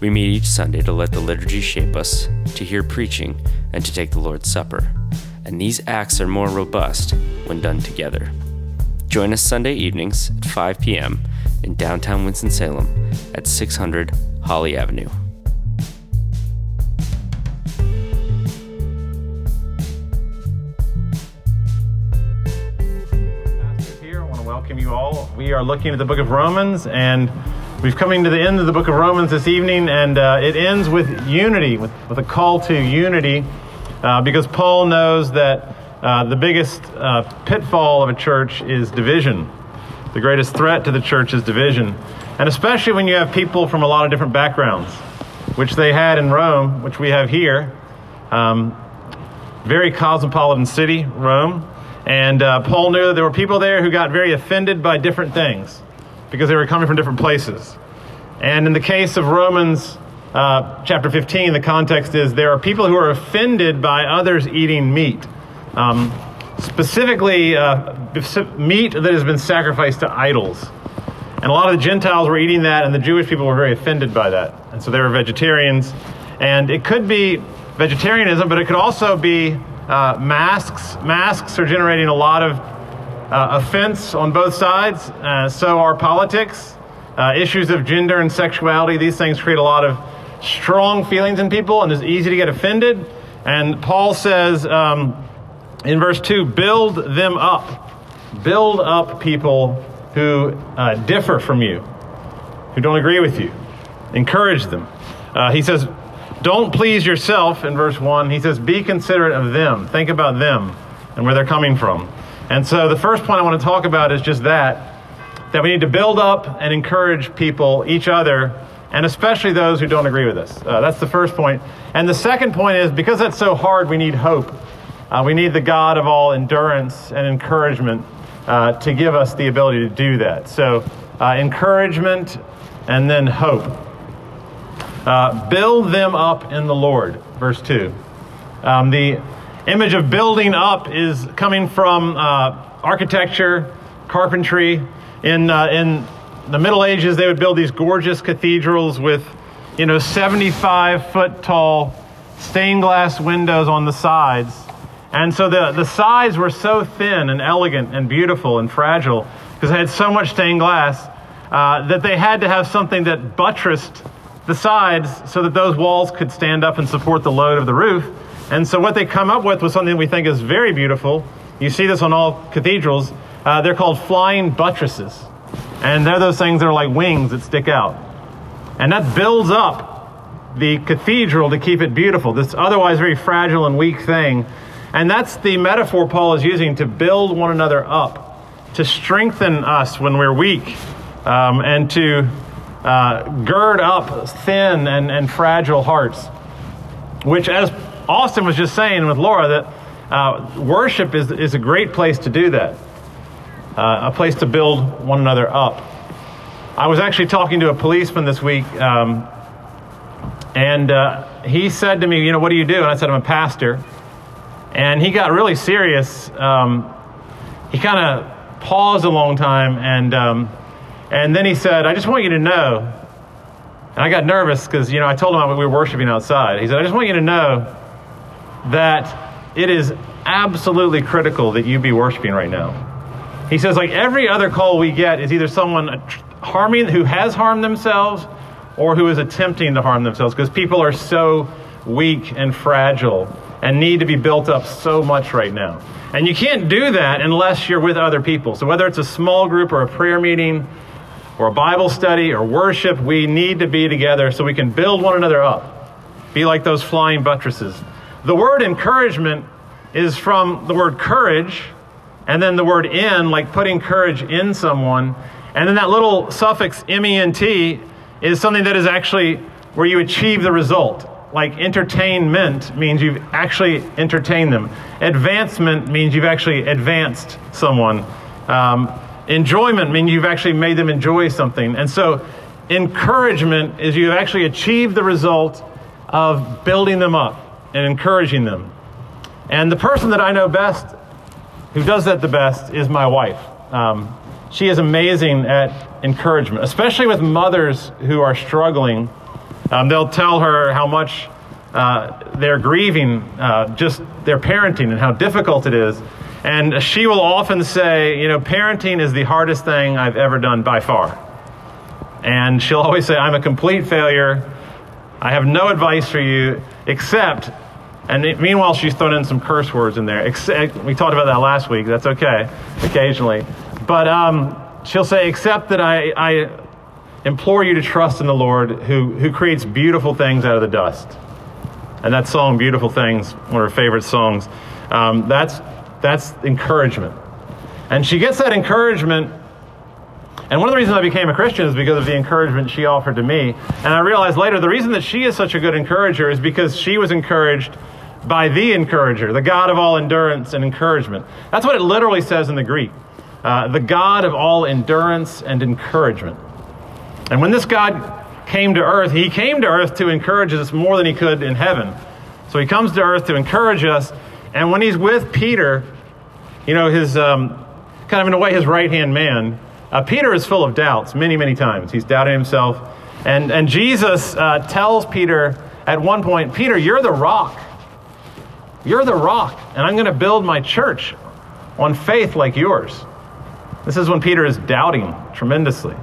We meet each Sunday to let the liturgy shape us, to hear preaching, and to take the Lord's Supper. And these acts are more robust when done together. Join us Sunday evenings at 5 p.m. in downtown Winston-Salem at 600 Holly Avenue. Here. I want to welcome you all. We are looking at the book of Romans, and we've coming to the end of the book of Romans this evening, and uh, it ends with unity, with, with a call to unity, uh, because Paul knows that uh, the biggest uh, pitfall of a church is division. The greatest threat to the church is division, and especially when you have people from a lot of different backgrounds, which they had in Rome, which we have here. Um, very cosmopolitan city, Rome. And uh, Paul knew that there were people there who got very offended by different things because they were coming from different places. And in the case of Romans uh, chapter 15, the context is there are people who are offended by others eating meat, um, specifically uh, meat that has been sacrificed to idols. And a lot of the Gentiles were eating that, and the Jewish people were very offended by that. And so they were vegetarians. And it could be vegetarianism, but it could also be uh, masks. Masks are generating a lot of uh, offense on both sides. Uh, so are politics. Uh, issues of gender and sexuality, these things create a lot of strong feelings in people, and it's easy to get offended. And Paul says um, in verse 2 build them up. Build up people who uh, differ from you, who don't agree with you. Encourage them. Uh, he says, don't please yourself in verse 1. He says, be considerate of them. Think about them and where they're coming from. And so the first point I want to talk about is just that that we need to build up and encourage people, each other, and especially those who don't agree with us. Uh, that's the first point. And the second point is because that's so hard, we need hope. Uh, we need the God of all endurance and encouragement uh, to give us the ability to do that. So, uh, encouragement and then hope. Uh, build them up in the Lord, verse 2. Um, the image of building up is coming from uh, architecture, carpentry. In, uh, in the Middle Ages, they would build these gorgeous cathedrals with, you know, 75 foot tall stained glass windows on the sides. And so the, the sides were so thin and elegant and beautiful and fragile because they had so much stained glass uh, that they had to have something that buttressed the sides so that those walls could stand up and support the load of the roof. And so what they come up with was something we think is very beautiful. You see this on all cathedrals. Uh, they're called flying buttresses. And they're those things that are like wings that stick out. And that builds up the cathedral to keep it beautiful, this otherwise very fragile and weak thing. And that's the metaphor Paul is using to build one another up, to strengthen us when we're weak, um, and to uh, gird up thin and, and fragile hearts. Which, as Austin was just saying with Laura, that uh, worship is, is a great place to do that, uh, a place to build one another up. I was actually talking to a policeman this week, um, and uh, he said to me, You know, what do you do? And I said, I'm a pastor. And he got really serious. Um, he kind of paused a long time and. Um, and then he said, I just want you to know. And I got nervous because, you know, I told him we were worshiping outside. He said, I just want you to know that it is absolutely critical that you be worshiping right now. He says, like every other call we get is either someone harming who has harmed themselves or who is attempting to harm themselves because people are so weak and fragile and need to be built up so much right now. And you can't do that unless you're with other people. So whether it's a small group or a prayer meeting, or a Bible study or worship, we need to be together so we can build one another up. Be like those flying buttresses. The word encouragement is from the word courage, and then the word in, like putting courage in someone. And then that little suffix ment is something that is actually where you achieve the result. like entertainment means you've actually entertained them. Advancement means you've actually advanced someone. Um, enjoyment means you've actually made them enjoy something. And so, encouragement is you've actually achieved the result of building them up and encouraging them. And the person that I know best who does that the best is my wife. Um, she is amazing at encouragement, especially with mothers who are struggling. Um, they'll tell her how much uh, they're grieving uh, just their parenting and how difficult it is. And she will often say, you know, parenting is the hardest thing I've ever done by far. And she'll always say, I'm a complete failure. I have no advice for you except, and meanwhile, she's thrown in some curse words in there. Except, we talked about that last week. That's okay, occasionally. But um, she'll say, except that I, I implore you to trust in the Lord who, who creates beautiful things out of the dust. And that song, Beautiful Things, one of her favorite songs, um, that's, that's encouragement. And she gets that encouragement. And one of the reasons I became a Christian is because of the encouragement she offered to me. And I realized later the reason that she is such a good encourager is because she was encouraged by the encourager, the God of all endurance and encouragement. That's what it literally says in the Greek. Uh, the God of all endurance and encouragement. And when this God came to earth, he came to earth to encourage us more than he could in heaven. So he comes to earth to encourage us. And when he's with Peter, you know, his um, kind of in a way his right hand man, uh, Peter is full of doubts many, many times. He's doubting himself. And, and Jesus uh, tells Peter at one point, Peter, you're the rock. You're the rock, and I'm going to build my church on faith like yours. This is when Peter is doubting tremendously.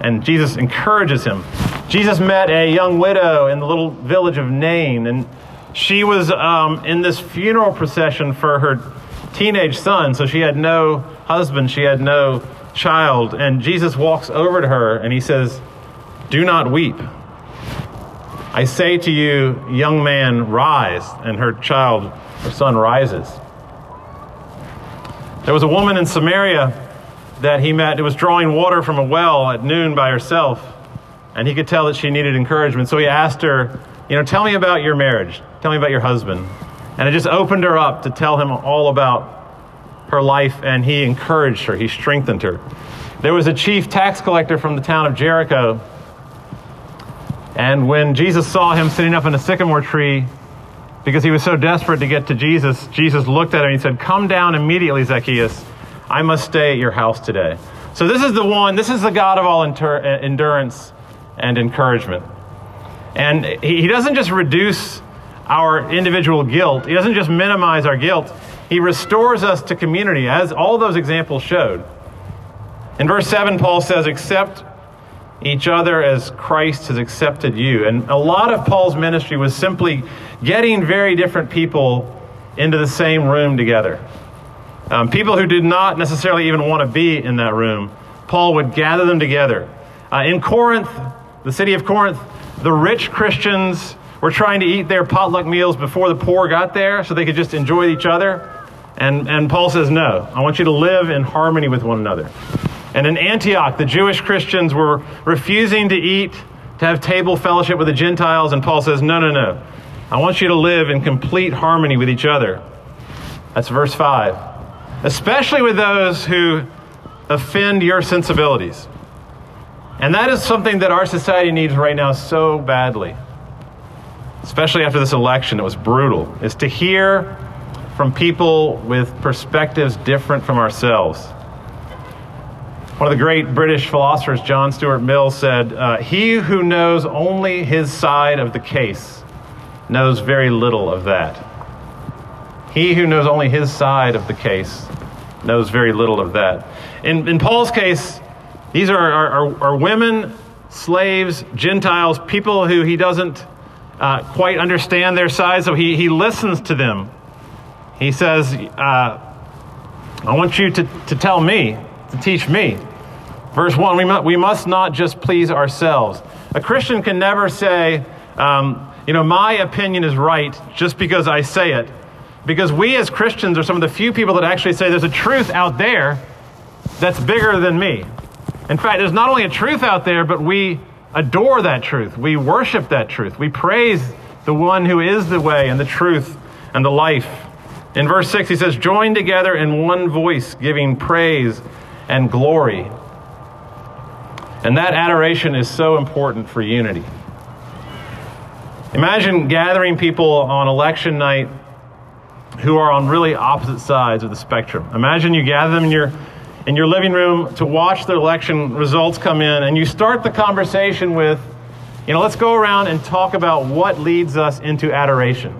And Jesus encourages him. Jesus met a young widow in the little village of Nain, and she was um, in this funeral procession for her teenage son. So she had no husband, she had no child. And Jesus walks over to her and he says, Do not weep. I say to you, young man, rise. And her child, her son, rises. There was a woman in Samaria that he met who was drawing water from a well at noon by herself, and he could tell that she needed encouragement. So he asked her, You know, tell me about your marriage. Tell me about your husband. And it just opened her up to tell him all about her life, and he encouraged her, he strengthened her. There was a chief tax collector from the town of Jericho, and when Jesus saw him sitting up in a sycamore tree, because he was so desperate to get to Jesus, Jesus looked at him and he said, Come down immediately, Zacchaeus. I must stay at your house today. So, this is the one, this is the God of all uh, endurance and encouragement. And he doesn't just reduce our individual guilt, he doesn't just minimize our guilt, he restores us to community, as all those examples showed. In verse 7, Paul says, Accept each other as Christ has accepted you. And a lot of Paul's ministry was simply getting very different people into the same room together. Um, people who did not necessarily even want to be in that room, Paul would gather them together. Uh, in Corinth, the city of Corinth, the rich Christians were trying to eat their potluck meals before the poor got there so they could just enjoy each other. And, and Paul says, No, I want you to live in harmony with one another. And in Antioch, the Jewish Christians were refusing to eat, to have table fellowship with the Gentiles. And Paul says, No, no, no. I want you to live in complete harmony with each other. That's verse 5 especially with those who offend your sensibilities. And that is something that our society needs right now so badly, especially after this election. It was brutal, is to hear from people with perspectives different from ourselves. One of the great British philosophers, John Stuart Mill, said, uh, He who knows only his side of the case knows very little of that. He who knows only his side of the case knows very little of that. In, in Paul's case, these are, are, are, women, slaves, Gentiles, people who he doesn't uh, quite understand their side, so he, he listens to them. He says, uh, I want you to, to tell me, to teach me. Verse 1 we, mu- we must not just please ourselves. A Christian can never say, um, you know, my opinion is right just because I say it. Because we as Christians are some of the few people that actually say there's a truth out there that's bigger than me. In fact, there's not only a truth out there, but we adore that truth. We worship that truth. We praise the one who is the way and the truth and the life. In verse 6, he says, Join together in one voice, giving praise and glory. And that adoration is so important for unity. Imagine gathering people on election night who are on really opposite sides of the spectrum. Imagine you gather them in your in your living room to watch the election results come in and you start the conversation with you know, let's go around and talk about what leads us into adoration.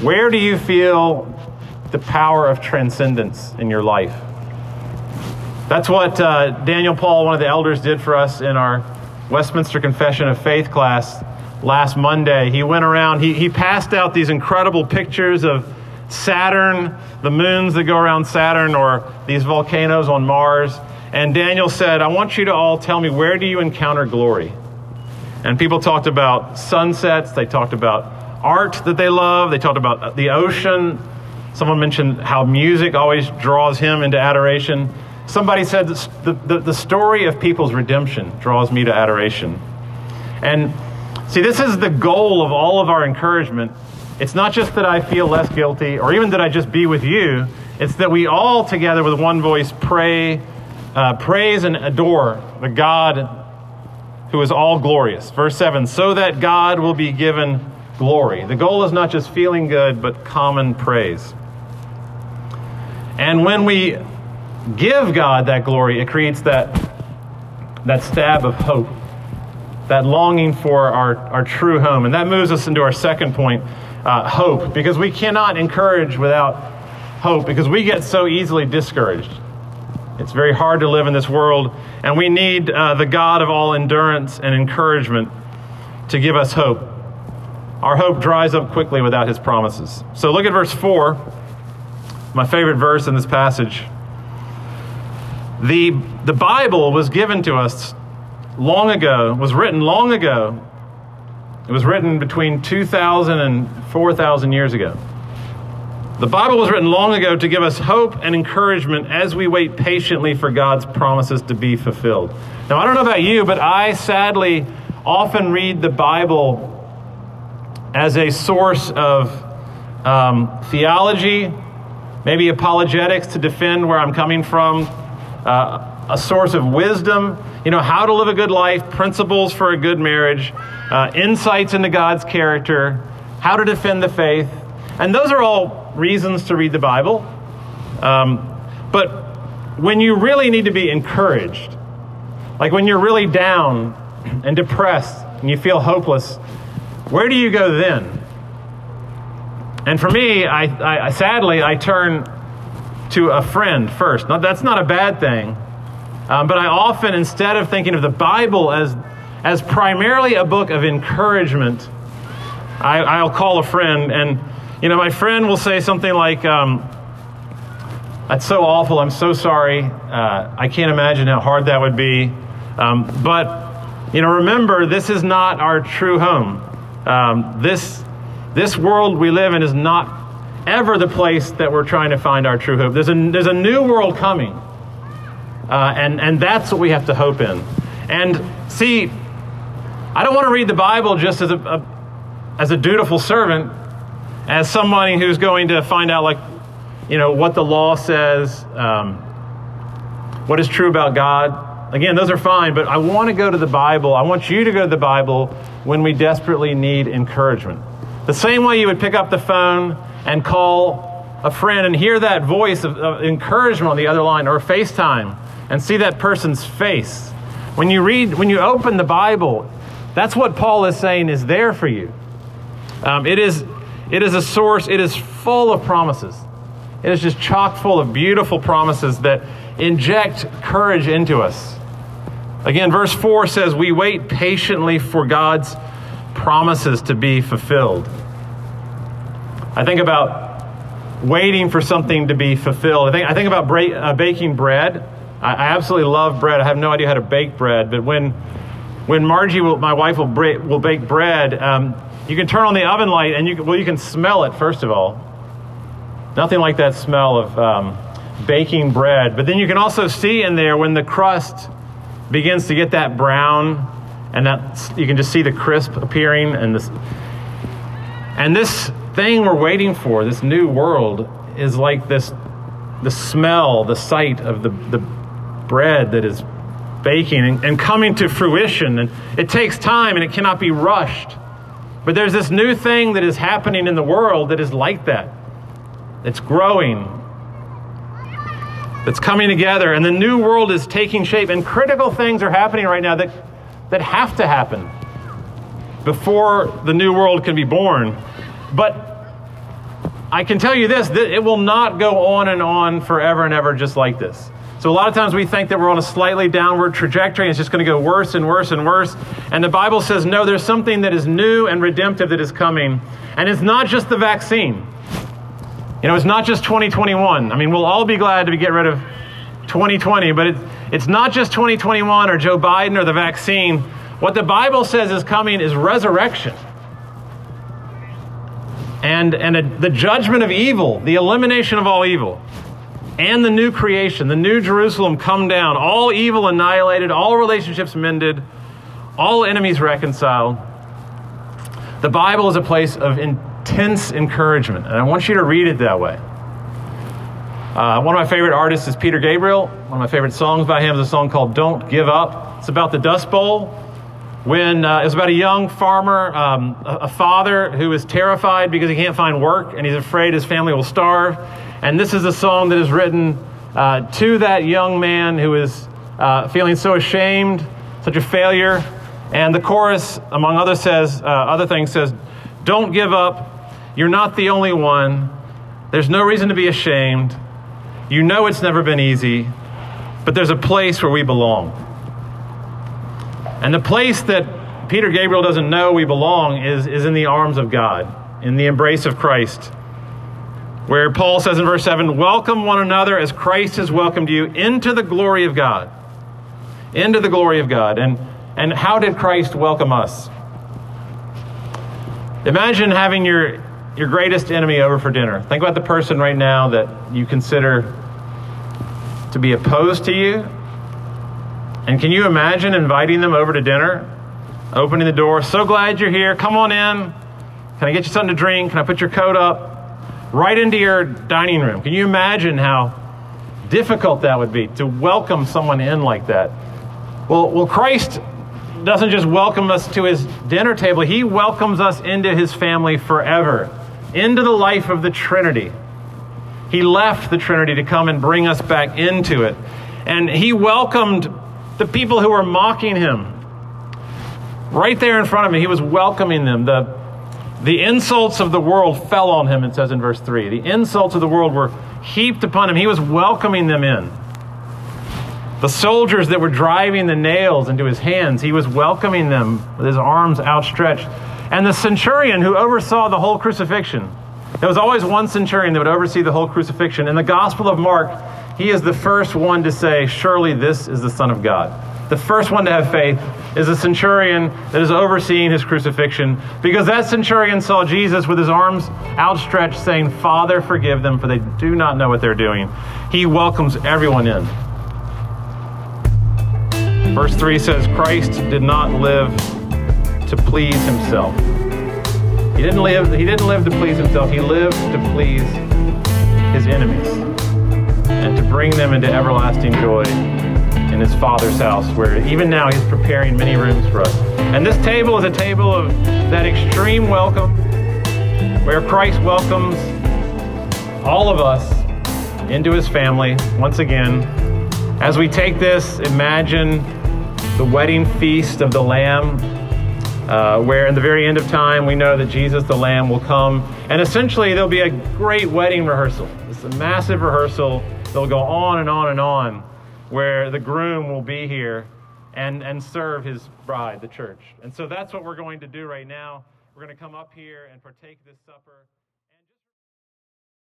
Where do you feel the power of transcendence in your life? That's what uh, Daniel Paul, one of the elders, did for us in our Westminster Confession of Faith class last Monday. He went around, he, he passed out these incredible pictures of Saturn, the moons that go around Saturn, or these volcanoes on Mars. And Daniel said, I want you to all tell me where do you encounter glory? And people talked about sunsets, they talked about art that they love, they talked about the ocean. Someone mentioned how music always draws him into adoration. Somebody said the, the, the story of people's redemption draws me to adoration. And see, this is the goal of all of our encouragement it's not just that I feel less guilty or even that I just be with you. It's that we all together with one voice pray, uh, praise and adore the God who is all glorious. Verse 7 so that God will be given glory. The goal is not just feeling good, but common praise. And when we give God that glory, it creates that, that stab of hope, that longing for our, our true home. And that moves us into our second point uh, hope because we cannot encourage without hope because we get so easily discouraged. It's very hard to live in this world, and we need uh, the God of all endurance and encouragement to give us hope. Our hope dries up quickly without his promises. So look at verse 4, my favorite verse in this passage. The, the Bible was given to us long ago, was written long ago it was written between 2,000 and 4,000 years ago. The Bible was written long ago to give us hope and encouragement as we wait patiently for God's promises to be fulfilled. Now, I don't know about you, but I sadly often read the Bible as a source of um, theology, maybe apologetics to defend where I'm coming from, uh, a source of wisdom, you know, how to live a good life, principles for a good marriage uh, insights into God's character, how to defend the faith. And those are all reasons to read the Bible. Um, but when you really need to be encouraged, like when you're really down and depressed and you feel hopeless, where do you go then? And for me, I, I sadly, I turn to a friend first. Now, that's not a bad thing. Um, but I often, instead of thinking of the Bible as as primarily a book of encouragement, I, will call a friend, and you know, my friend will say something like, um, "That's so awful. I'm so sorry. Uh, I can't imagine how hard that would be." Um, but you know, remember, this is not our true home. Um, this this world we live in is not ever the place that we're trying to find our true hope. There's a there's a new world coming, uh, and and that's what we have to hope in. And see, I don't want to read the Bible just as a, a as a dutiful servant, as somebody who's going to find out, like, you know, what the law says, um, what is true about God. Again, those are fine, but I want to go to the Bible. I want you to go to the Bible when we desperately need encouragement. The same way you would pick up the phone and call a friend and hear that voice of, of encouragement on the other line or FaceTime and see that person's face. When you read, when you open the Bible, that's what Paul is saying is there for you. Um, it, is, it is a source, it is full of promises. It is just chock full of beautiful promises that inject courage into us. Again, verse 4 says, We wait patiently for God's promises to be fulfilled. I think about waiting for something to be fulfilled. I think, I think about bra- uh, baking bread. I, I absolutely love bread. I have no idea how to bake bread, but when when Margie, will, my wife, will, break, will bake bread, um, you can turn on the oven light and you can, well, you can smell it, first of all. Nothing like that smell of um, baking bread. But then you can also see in there when the crust begins to get that brown and that you can just see the crisp appearing and this And this thing we're waiting for, this new world, is like this the smell, the sight of the, the bread that is baking and, and coming to fruition. And it takes time and it cannot be rushed. But there's this new thing that is happening in the world that is like that. It's growing. It's coming together. And the new world is taking shape. And critical things are happening right now that, that have to happen before the new world can be born. But I can tell you this that it will not go on and on forever and ever just like this. So, a lot of times we think that we're on a slightly downward trajectory and it's just going to go worse and worse and worse. And the Bible says, no, there's something that is new and redemptive that is coming. And it's not just the vaccine. You know, it's not just 2021. I mean, we'll all be glad to get rid of 2020, but it's, it's not just 2021 or Joe Biden or the vaccine. What the Bible says is coming is resurrection and, and a, the judgment of evil, the elimination of all evil, and the new creation, the new Jerusalem come down, all evil annihilated, all relationships mended, all enemies reconciled. The Bible is a place of intense encouragement, and I want you to read it that way. Uh, one of my favorite artists is Peter Gabriel. One of my favorite songs by him is a song called Don't Give Up. It's about the Dust Bowl when uh, it was about a young farmer, um, a, a, father who is terrified because he can't find work and he's afraid his family will starve. And this is a song that is written uh, to that young man who is uh, feeling so ashamed, such a failure. And the chorus, among other says, uh, other things, says, "Don't give up. You're not the only one. There's no reason to be ashamed. You know it's never been easy, but there's a place where we belong." And the place that Peter Gabriel doesn't know we belong is, is in the arms of God, in the embrace of Christ. Where Paul says in verse 7 Welcome one another as Christ has welcomed you into the glory of God. Into the glory of God. And, and how did Christ welcome us? Imagine having your, your greatest enemy over for dinner. Think about the person right now that you consider to be opposed to you, and can you imagine inviting them over to dinner, opening the door? So glad you're here. Come on in. Can I get you something to drink? Can I put your coat up? Right into your dining room. Can you imagine how difficult that would be to welcome someone in like that? Well, well, Christ doesn't just welcome us to his dinner table, he welcomes us into his family forever, into the life of the Trinity. He left the Trinity to come and bring us back into it. And he welcomed the people who were mocking him. Right there in front of him, he was welcoming them. The, the insults of the world fell on him, it says in verse 3. The insults of the world were heaped upon him. He was welcoming them in. The soldiers that were driving the nails into his hands, he was welcoming them with his arms outstretched. And the centurion who oversaw the whole crucifixion, there was always one centurion that would oversee the whole crucifixion. In the Gospel of Mark, he is the first one to say, Surely this is the Son of God. The first one to have faith is a centurion that is overseeing his crucifixion because that centurion saw Jesus with his arms outstretched, saying, Father, forgive them, for they do not know what they're doing. He welcomes everyone in. Verse 3 says, Christ did not live to please himself. He didn't live, he didn't live to please himself, he lived to please his enemies and to bring them into everlasting joy in his Father's house, where even now he's preparing many rooms for us. And this table is a table of that extreme welcome, where Christ welcomes all of us into his family once again. As we take this, imagine the wedding feast of the Lamb, uh, where in the very end of time we know that Jesus the Lamb will come. And essentially, there'll be a great wedding rehearsal. It's a massive rehearsal They'll go on and on and on where the groom will be here and, and serve his bride, the church. And so that's what we're going to do right now. We're going to come up here and partake this supper.